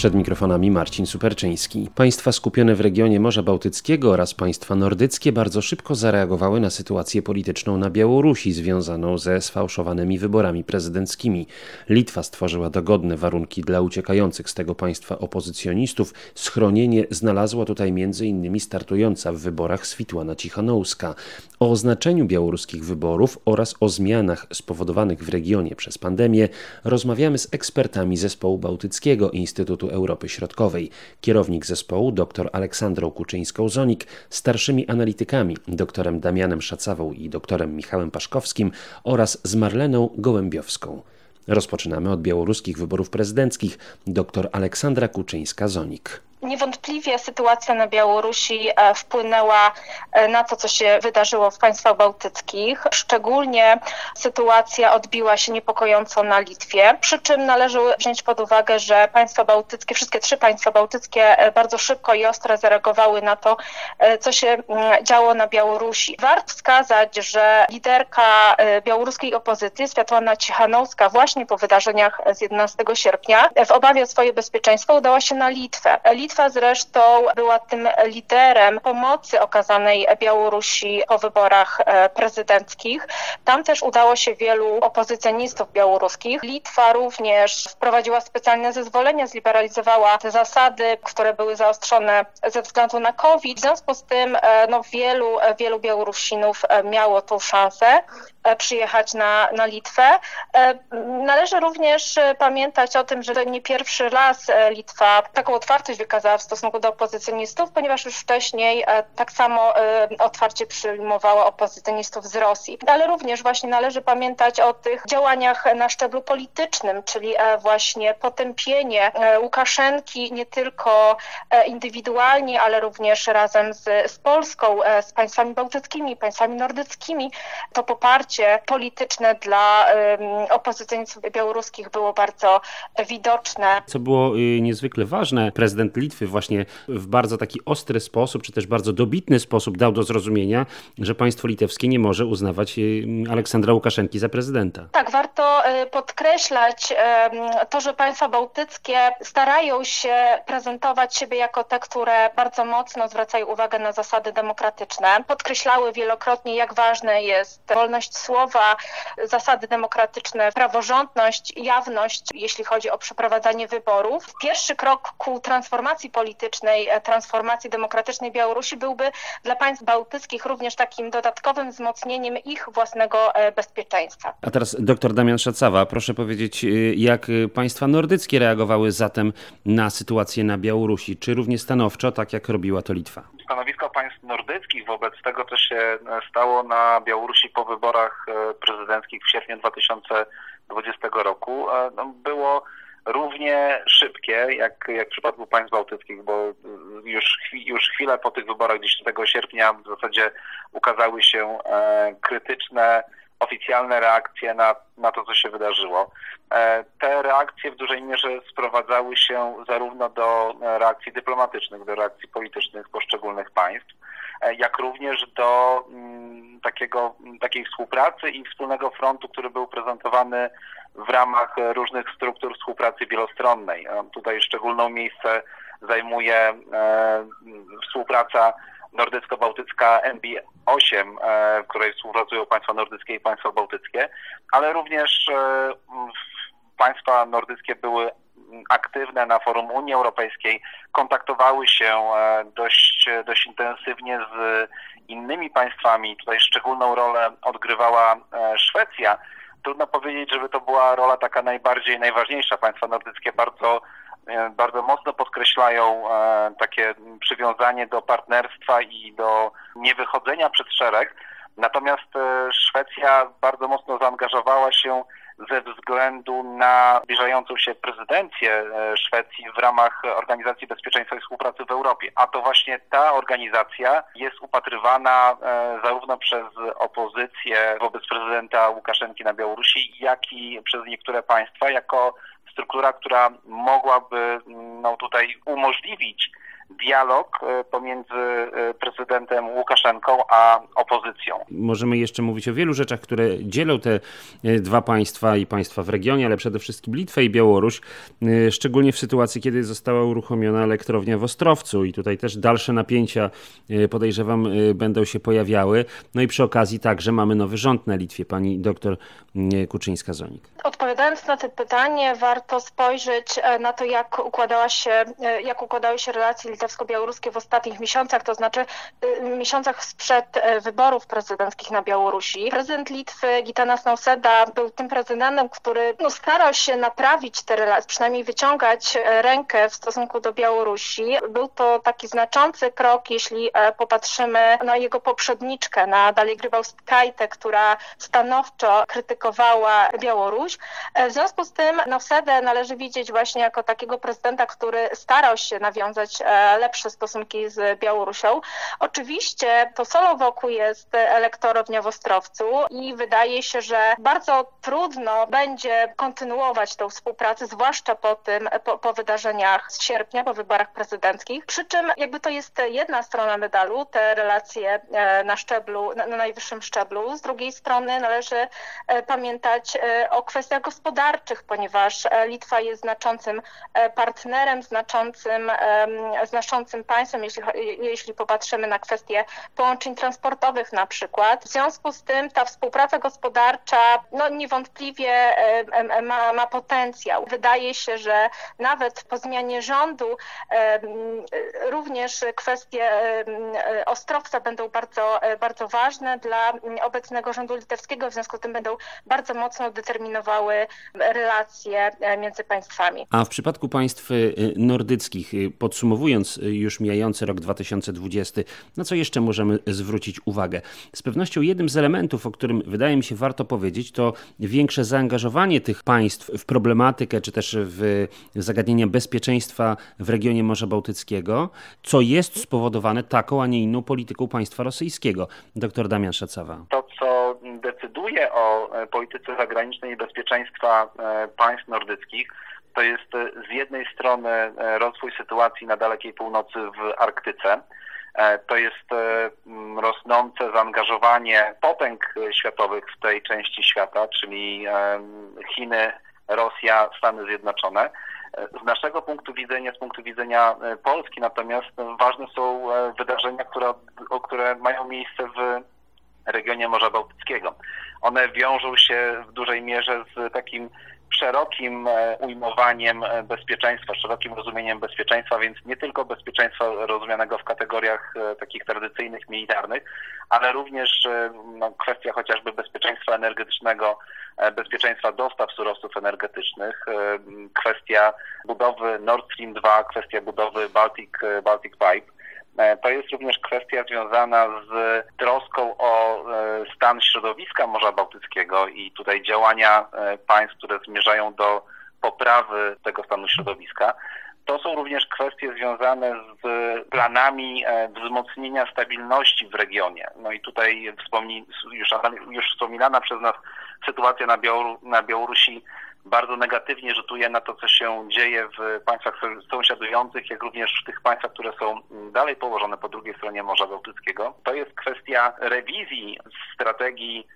Przed mikrofonami Marcin Superczyński. Państwa skupione w regionie Morza Bałtyckiego oraz państwa nordyckie bardzo szybko zareagowały na sytuację polityczną na Białorusi związaną ze sfałszowanymi wyborami prezydenckimi. Litwa stworzyła dogodne warunki dla uciekających z tego państwa opozycjonistów. Schronienie znalazła tutaj m.in. startująca w wyborach Switłana Cichanouska. O znaczeniu białoruskich wyborów oraz o zmianach spowodowanych w regionie przez pandemię rozmawiamy z ekspertami Zespołu Bałtyckiego Instytutu Europy Środkowej, kierownik zespołu dr Aleksandrą Kuczyńską-Zonik, starszymi analitykami doktorem Damianem Szacawą i doktorem Michałem Paszkowskim oraz z Marleną Gołębiowską. Rozpoczynamy od białoruskich wyborów prezydenckich. Dr Aleksandra Kuczyńska-Zonik. Niewątpliwie sytuacja na Białorusi e, wpłynęła e, na to, co się wydarzyło w państwach bałtyckich. Szczególnie sytuacja odbiła się niepokojąco na Litwie, przy czym należy wziąć pod uwagę, że państwa bałtyckie, wszystkie trzy państwa bałtyckie e, bardzo szybko i ostro zareagowały na to, co się mm, działo na Białorusi. Warto wskazać, że liderka białoruskiej opozycji, Światłana Cichanowska, właśnie po wydarzeniach z 11 sierpnia, w obawie o swoje bezpieczeństwo udała się na Litwę. Litwa zresztą była tym liderem pomocy okazanej Białorusi po wyborach e, prezydenckich. Tam też udało się wielu opozycjonistów białoruskich. Litwa również wprowadziła specjalne zezwolenia, zliberalizowała te zasady, które były zaostrzone ze względu na COVID. W związku z tym e, no, wielu, wielu Białorusinów e, miało tą szansę przyjechać na, na Litwę. Należy również pamiętać o tym, że to nie pierwszy raz Litwa taką otwartość wykazała w stosunku do opozycjonistów, ponieważ już wcześniej e, tak samo e, otwarcie przyjmowała opozycjonistów z Rosji. Ale również właśnie należy pamiętać o tych działaniach na szczeblu politycznym, czyli e, właśnie potępienie Łukaszenki nie tylko indywidualnie, ale również razem z, z Polską, z państwami bałtyckimi, państwami nordyckimi. To poparcie polityczne dla opozycjonistów białoruskich było bardzo widoczne. Co było y, niezwykle ważne, prezydent Litwy właśnie w bardzo taki ostry sposób, czy też bardzo dobitny sposób dał do zrozumienia, że państwo litewskie nie może uznawać y, Aleksandra Łukaszenki za prezydenta. Tak, warto y, podkreślać to, że państwa bałtyckie starają się prezentować siebie jako te, które bardzo mocno zwracają uwagę na zasady demokratyczne. Podkreślały wielokrotnie, jak ważna jest wolność słowa, zasady demokratyczne, praworządność, jawność, jeśli chodzi o przeprowadzanie wyborów. Pierwszy krok ku transformacji politycznej, e, transformacji demokratycznej Białorusi byłby dla państw bałtyckich również takim dodatkowym wzmocnieniem ich własnego e, bezpieczeństwa. A teraz doktor Damian Szacawa, proszę powiedzieć, y, jak państwa nordyckie reagowały zatem na sytuację na Białorusi? Czy równie stanowczo, tak jak robiła to Litwa? Stanowisko państw nordyckich. Wobec tego, co się e, stało na Białorusi po wyborach prezydenckich w sierpniu 2020 roku, no, było równie szybkie, jak, jak w przypadku państw bałtyckich, bo już, już chwilę po tych wyborach 10 sierpnia w zasadzie ukazały się e, krytyczne, oficjalne reakcje na, na to, co się wydarzyło. E, te reakcje w dużej mierze sprowadzały się zarówno do reakcji dyplomatycznych, do reakcji politycznych poszczególnych państw, e, jak również do mm, takiego, takiej współpracy i wspólnego frontu, który był prezentowany w ramach różnych struktur współpracy wielostronnej. Tutaj szczególną miejsce zajmuje e, współpraca nordycko-bałtycka NB8, e, w której współpracują państwa nordyckie i państwa bałtyckie, ale również e, państwa nordyckie były aktywne na forum Unii Europejskiej, kontaktowały się dość, dość intensywnie z innymi państwami. Tutaj szczególną rolę odgrywała Szwecja, trudno powiedzieć, żeby to była rola taka najbardziej, najważniejsza. Państwa nordyckie bardzo, e, bardzo mocno podkreślają e, takie przywiązanie do partnerstwa i do niewychodzenia przed szereg. Natomiast e, Szwecja bardzo mocno zaangażowała się ze względu na zbliżającą się prezydencję e, Szwecji w ramach Organizacji Bezpieczeństwa i Współpracy w Europie. A to właśnie ta organizacja jest upatrywana e, zarówno przez opozycję wobec prezydenta Łukaszenki na Białorusi, jak i przez niektóre państwa jako struktura, która mogłaby no, tutaj umożliwić dialog e, pomiędzy e, prezydentem Łukaszenką a opozycją. Możemy jeszcze mówić o wielu rzeczach, które dzielą te e, dwa państwa i państwa w regionie, ale przede wszystkim Litwę i Białoruś, szczególnie w sytuacji, kiedy została uruchomiona elektrownia w Ostrowcu i tutaj też dalsze napięcia podejrzewam będą się pojawiały. No i przy okazji także mamy nowy rząd na Litwie, pani doktor Kuczyńska-Zonik. Odpowiadając na to pytanie, warto spojrzeć na to, jak układała się, jak układały się relacje litewsko-białoruskie w ostatnich miesiącach, to znaczy y, miesiącach sprzed y, wyborów prezydenckich na Białorusi. Prezydent Litwy Gitanas Nauseda był tym prezydentem, który no, starał się naprawić te relacje, przynajmniej wyciągać y, rękę w stosunku do Białorusi. Był to taki znaczący krok, jeśli popatrzymy na jego poprzedniczkę, na Dalię Grybauskajtę, która stanowczo krytykowała Białoruś. W związku z tym Nausedę należy widzieć właśnie jako takiego prezydenta, który starał się nawiązać lepsze stosunki z Białorusią. Oczywiście to solo wokół jest elektorownia w Ostrowcu i wydaje się, że bardzo trudno będzie kontynuować tę współpracę, zwłaszcza po tym, po, po wydarzeniach z sierpnia, po wyborach prezydenckich. Przy czym jakby to jest jedna strona medalu, te relacje e, na szczeblu, na, na najwyższym szczeblu. Z drugiej strony należy e, pamiętać e, o kwestiach gospodarczych, ponieważ Litwa jest znaczącym partnerem, znaczącym znaczącym państwem, jeśli, jeśli popatrzymy na kwestie połączeń transportowych na przykład. W związku z tym ta współpraca gospodarcza no, niewątpliwie ma, ma potencjał. Wydaje się, że nawet po zmianie rządu również kwestie Ostrowca będą bardzo, bardzo ważne dla obecnego rządu litewskiego, w związku z tym będą bardzo mocno determinowały relacje e, między państwami. A w przypadku państw e, nordyckich, e, podsumowując już mijający rok 2020, na co jeszcze możemy zwrócić uwagę? Z pewnością jednym z elementów, o którym wydaje mi się warto powiedzieć, to większe zaangażowanie tych państw w problematykę, czy też w zagadnienia bezpieczeństwa w regionie Morza Bałtyckiego, co jest spowodowane taką, a nie inną polityką państwa rosyjskiego. Doktor Damian Szacawa. To, co decyduje o polityce zagranicznej i bezpieczeństwa e, państw nordyckich, to jest e, z jednej strony e, rozwój sytuacji na dalekiej północy w Arktyce, e, to jest rosnące zaangażowanie potęg światowych w tej części świata, czyli Chiny, Rosja, Stany Zjednoczone. Z naszego punktu widzenia, z punktu widzenia Polski natomiast ważne są wydarzenia, które, które mają miejsce w regionie Morza Bałtyckiego. One wiążą się w dużej mierze z takim szerokim e, ujmowaniem e, bezpieczeństwa, szerokim rozumieniem bezpieczeństwa, więc nie tylko bezpieczeństwa rozumianego w kategoriach e, takich tradycyjnych, militarnych, ale również no, kwestia chociażby bezpieczeństwa energetycznego, bezpieczeństwa dostaw surowców energetycznych, kwestia budowy Nord Stream 2, kwestia budowy Baltic, Baltic Pipe. To jest również kwestia związana z troską środowiska Morza Bałtyckiego i tutaj działania e, państw, które zmierzają do poprawy tego stanu środowiska. To są również kwestie związane z planami wzmocnienia stabilności w regionie. No i tutaj wspomni, już, już wspominana przez nas sytuacja na, Białoru, na Białorusi bardzo negatywnie rzutuje na to, co się dzieje w państwach sąsiadujących, jak również w tych państwach, które są dalej położone po drugiej stronie Morza Bałtyckiego. To jest kwestia rewizji strategii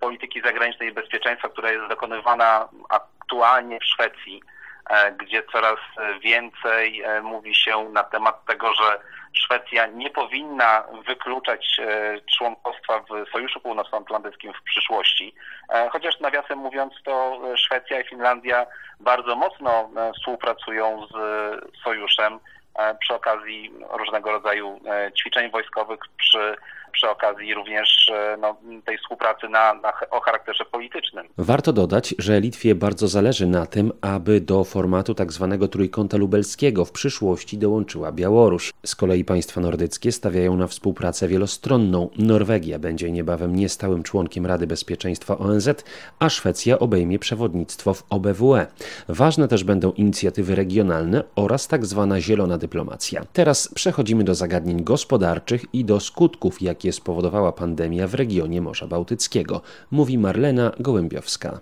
polityki zagranicznej i bezpieczeństwa, która jest dokonywana aktualnie w Szwecji, e, gdzie coraz więcej e, mówi się na temat tego, że Szwecja nie powinna wykluczać e, członkostwa w Sojuszu Północnoatlantyckim w przyszłości. E, chociaż nawiasem mówiąc, to Szwecja i Finlandia bardzo mocno e, współpracują z sojuszem przy okazji różnego rodzaju ćwiczeń wojskowych, przy przy okazji również e, no, tej współpracy na, na, o charakterze politycznym. Warto dodać, że Litwie bardzo zależy na tym, aby do formatu tzw. Tak trójkąta lubelskiego w przyszłości dołączyła Białoruś. Z kolei państwa nordyckie stawiają na współpracę wielostronną. Norwegia będzie niebawem niestałym członkiem Rady Bezpieczeństwa ONZ, a Szwecja obejmie przewodnictwo w OBWE. Ważne też będą inicjatywy regionalne oraz tzw. Tak zielona dyplomacja. Teraz przechodzimy do zagadnień gospodarczych i do skutków, jakie jakie spowodowała pandemia w regionie Morza Bałtyckiego, mówi Marlena Gołębiowska.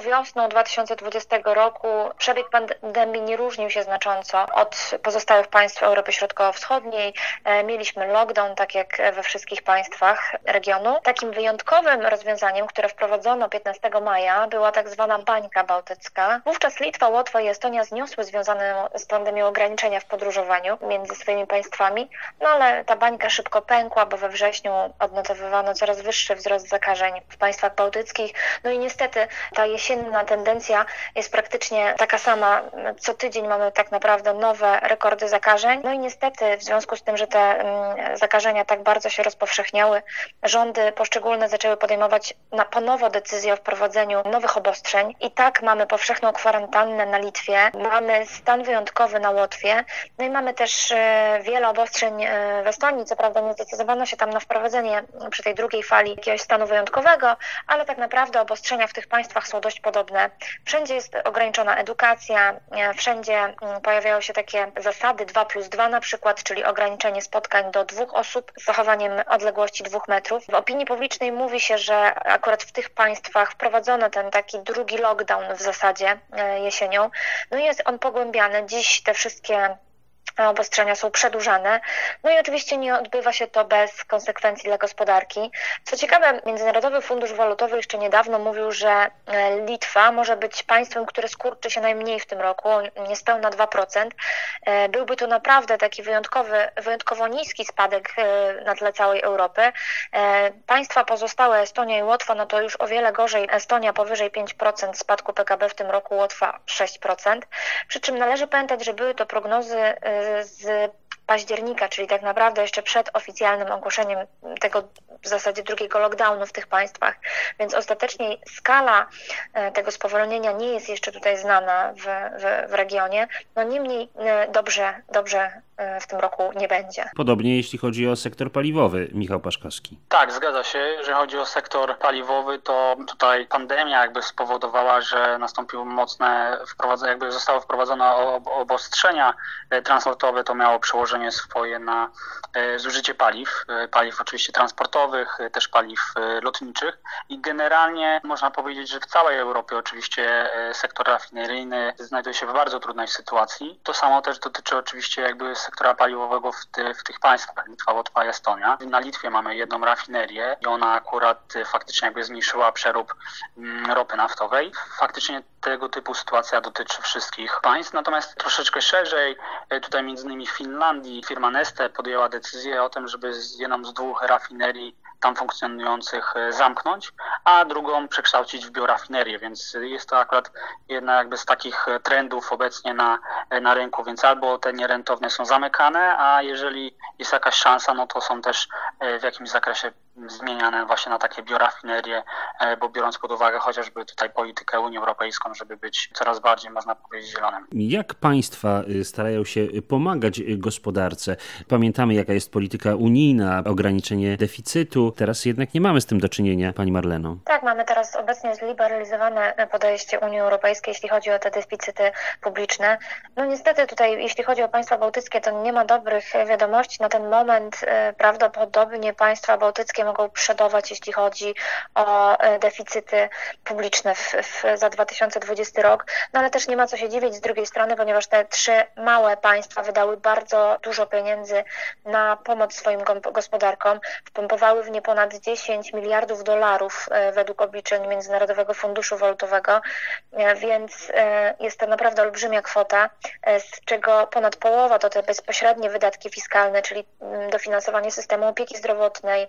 Wiosną 2020 roku przebieg pandemii nie różnił się znacząco od pozostałych państw Europy Środkowo-Wschodniej. E, mieliśmy lockdown, tak jak we wszystkich państwach regionu. Takim wyjątkowym rozwiązaniem, które wprowadzono 15 maja, była tak zwana bańka bałtycka. Wówczas Litwa, Łotwa i Estonia zniosły związane z pandemią ograniczenia w podróżowaniu między swoimi państwami, no ale ta bańka szybko pękła, bo we wrześniu odnotowywano coraz wyższy wzrost zakażeń w państwach bałtyckich. No i niestety ta jesienna tendencja jest praktycznie taka sama. Co tydzień mamy tak naprawdę nowe rekordy zakażeń. No i niestety w związku z tym, że te mm, zakażenia tak bardzo się rozpowszechniały, rządy poszczególne zaczęły podejmować na ponowo decyzję o wprowadzeniu nowych obostrzeń. I tak mamy powszechną kwarantannę na Litwie, mamy stan wyjątkowy na Łotwie, no i mamy też e, wiele obostrzeń e, w Estonii. Co prawda nie zdecydowano się tam na wprowadzenie przy tej drugiej fali jakiegoś stanu wyjątkowego, ale tak naprawdę obostrzenia w tych państwach są dość podobne. Wszędzie jest ograniczona edukacja, e, wszędzie mm, pojawiają się takie zasady 2 plus 2 na przykład, czyli ograniczenie spotkań do dwóch osób z zachowaniem odległości dwóch metrów. W opinii publicznej mówi się, że akurat w tych państwach wprowadzono ten taki drugi lockdown w zasadzie e, jesienią. No i jest on pogłębiany. Dziś te wszystkie obostrzenia są przedłużane. No i oczywiście nie odbywa się to bez konsekwencji dla gospodarki. Co ciekawe, Międzynarodowy Fundusz Walutowy jeszcze niedawno mówił, że e, Litwa może być państwem, które skurczy się najmniej w tym roku, niespełna 2%. E, byłby to naprawdę taki wyjątkowy, wyjątkowo niski spadek e, na tle całej Europy. Państwa pozostałe, Estonia i Łotwa, no to już o wiele gorzej. Estonia powyżej 5% spadku PKB w tym roku, Łotwa 6%. Przy czym należy pamiętać, że były to prognozy z października, czyli tak naprawdę jeszcze przed oficjalnym ogłoszeniem tego w zasadzie drugiego lockdownu w tych państwach. Więc ostatecznie skala e, tego spowolnienia nie jest jeszcze tutaj znana w, w, w regionie. No niemniej e, dobrze, dobrze e, w tym roku nie będzie. Podobnie jeśli chodzi o sektor paliwowy, Michał Paszkowski. Tak, zgadza się. Jeżeli chodzi o sektor paliwowy, to tutaj pandemia jakby spowodowała, że nastąpiły mocne wprowadzenie, jakby zostały wprowadzone obostrzenia transportowe, to miało przełożenie swoje na zużycie paliw, paliw oczywiście transportowych, E, też paliw e, lotniczych i generalnie można powiedzieć, że w całej Europie oczywiście e, sektor rafineryjny znajduje się w bardzo trudnej sytuacji. To samo też dotyczy oczywiście jakby sektora paliwowego w, ty, w tych państwach, Litwa, Łotwa Estonia. Na Litwie mamy jedną rafinerię i ona akurat faktycznie jakby zmniejszyła przerób mm, ropy naftowej. Faktycznie tego typu sytuacja dotyczy wszystkich państw, natomiast troszeczkę szerzej, tutaj między innymi w Finlandii, firma Neste podjęła decyzję o tym, żeby z jedną z dwóch rafinerii tam funkcjonujących e, zamknąć, a drugą przekształcić w biorafinerię, więc jest to akurat jedna jakby z takich e, trendów obecnie na, e, na rynku, więc albo te nierentowne są zamykane, a jeżeli jest jakaś szansa, no to są też w jakimś zakresie zmieniane właśnie na takie biorafinerie, bo biorąc pod uwagę chociażby tutaj politykę Unii Europejską, żeby być coraz bardziej, można powiedzieć, zielonym. Jak państwa y, starają się pomagać gospodarce? Pamiętamy, jaka jest polityka unijna, ograniczenie deficytu. Teraz jednak nie mamy z tym do czynienia, pani Marleno. Tak, mamy teraz obecnie zliberalizowane podejście Unii Europejskiej, jeśli chodzi o te deficyty publiczne. No niestety tutaj, jeśli chodzi o państwa bałtyckie, to nie ma dobrych wiadomości. Na ten moment y, prawdopodobnie państwa bałtyckie mogą przodować, jeśli chodzi o e, deficyty publiczne w, w, za 2020 rok. No ale też nie ma co się dziwić z drugiej strony, ponieważ te trzy małe państwa wydały bardzo dużo pieniędzy na pomoc swoim gospodarkom. Wpompowały w nie ponad 10 miliardów dolarów e, według obliczeń Międzynarodowego Funduszu Walutowego, e, więc jest to naprawdę olbrzymia kwota, z czego ponad połowa to te bezpośrednie wydatki fiskalne, czyli mm, dofinansowanie systemu opieki zdrowotnej,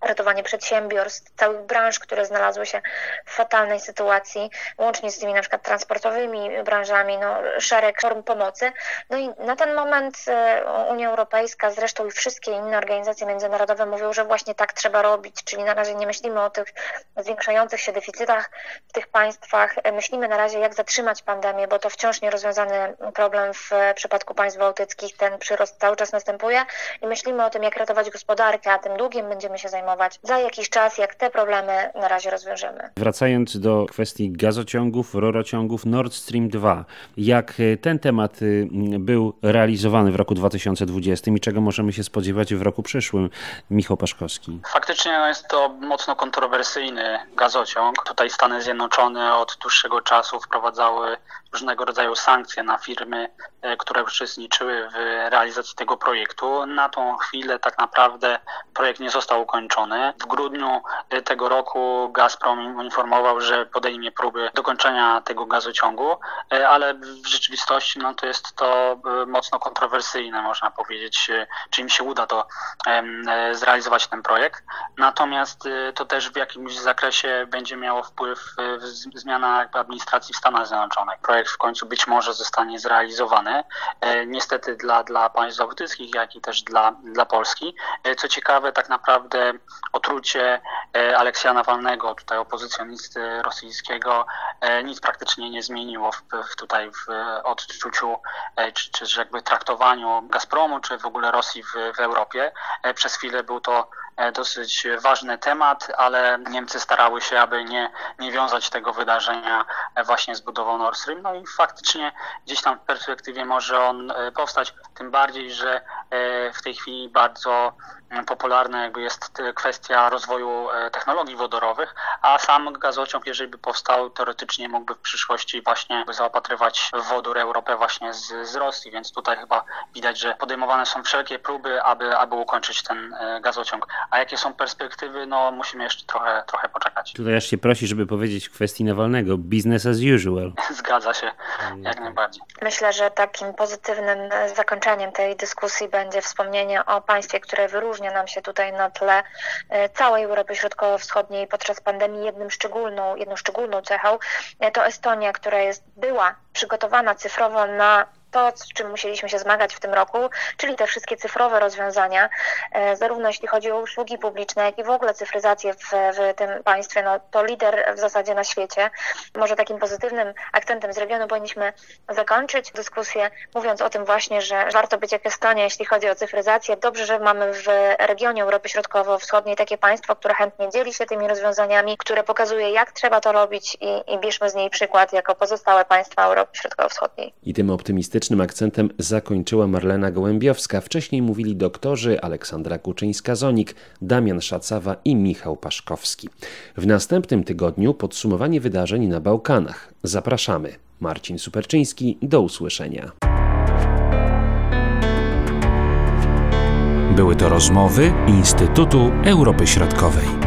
ratowanie przedsiębiorstw, całych branż, które znalazły się w fatalnej sytuacji, łącznie z tymi na przykład transportowymi branżami, no, szereg form pomocy. No i na ten moment e, Unia Europejska, zresztą i wszystkie inne organizacje międzynarodowe mówią, że właśnie tak trzeba robić, czyli na razie nie myślimy o tych zwiększających się deficytach w tych państwach, e, myślimy na razie jak zatrzymać pandemię, bo to wciąż nierozwiązany problem w przypadku państw bałtyckich, ten przyrost cały czas następuje i myślimy o tym jak ratować gospodarkę, a tym długiem będziemy się zajmować informować za jakiś czas, jak te problemy na razie rozwiążemy. Wracając do kwestii gazociągów, rurociągów Nord Stream 2, jak e, ten temat y, był realizowany w roku 2020 i czego możemy się spodziewać w roku przyszłym? Michał Paszkowski. Faktycznie no, jest to mocno kontrowersyjny gazociąg. Tutaj Stany Zjednoczone od dłuższego czasu wprowadzały różnego rodzaju sankcje na firmy, e, które uczestniczyły w realizacji tego projektu. Na tą chwilę tak naprawdę projekt nie został ukończony. W grudniu e, tego roku Gazprom informował, że podejmie próby dokończenia tego gazociągu, e, ale w rzeczywistości no, to jest to mocno kontrowersyjne, można powiedzieć, czy im się uda to zrealizować ten projekt. Natomiast to też w jakimś zakresie będzie miało wpływ zmiana administracji w Stanach Zjednoczonych. Projekt w końcu być może zostanie zrealizowany. E, niestety dla, dla państw bałtyckich, jak i też dla, dla Polski. E, co ciekawe, tak naprawdę otrucie e, Aleksja Nawalnego, tutaj opozycjonisty rosyjskiego, nic praktycznie nie zmieniło w, w tutaj w odczuciu, czy, czy jakby traktowaniu Gazpromu, czy w ogóle Rosji w, w Europie. Przez chwilę był to dosyć ważny temat, ale Niemcy starały się, aby nie, nie wiązać tego wydarzenia właśnie z budową Nord Stream. No i faktycznie gdzieś tam w perspektywie może on e, powstać, tym bardziej, że e, w tej chwili bardzo popularna jakby jest kwestia rozwoju e, technologii wodorowych, a sam gazociąg, jeżeli by powstał, teoretycznie mógłby w przyszłości właśnie zaopatrywać w wodór Europę właśnie z, z Rosji, więc tutaj chyba widać, że podejmowane są wszelkie próby, aby, aby ukończyć ten e, gazociąg. A jakie są perspektywy, no musimy jeszcze trochę, trochę poczekać. Tutaj aż się prosi, żeby powiedzieć w kwestii Nawalnego, business as usual. Zgadza się, jak najbardziej. Myślę, że takim pozytywnym zakończeniem tej dyskusji będzie wspomnienie o państwie, które wyróżnia wyróżnia nam się tutaj na tle e, całej Europy Środkowo-Wschodniej podczas pandemii jednym szczególną, jedną szczególną cechą e, to Estonia, która jest, była przygotowana cyfrowo na to, z czym musieliśmy się zmagać w tym roku, czyli te wszystkie cyfrowe rozwiązania, e, zarówno jeśli chodzi o usługi publiczne, jak i w ogóle cyfryzację w, w tym państwie, no to lider w zasadzie na świecie. Może takim pozytywnym akcentem z regionu powinniśmy zakończyć dyskusję, mówiąc o tym właśnie, że warto być jak Estonia, jeśli chodzi o cyfryzację. Dobrze, że mamy w regionie Europy Środkowo-Wschodniej takie państwo, które chętnie dzieli się tymi rozwiązaniami, które pokazuje, jak trzeba to robić i, i bierzmy z niej przykład jako pozostałe państwa Europy Środkowo-Wschodniej. I tym optymistycznym politycznym akcentem zakończyła Marlena Gołębiowska. Wcześniej mówili doktorzy Aleksandra Kuczyńska-Zonik, Damian Szacawa i Michał Paszkowski. W następnym tygodniu podsumowanie wydarzeń na Bałkanach. Zapraszamy. Marcin Superczyński, do usłyszenia. Były to rozmowy Instytutu Europy Środkowej.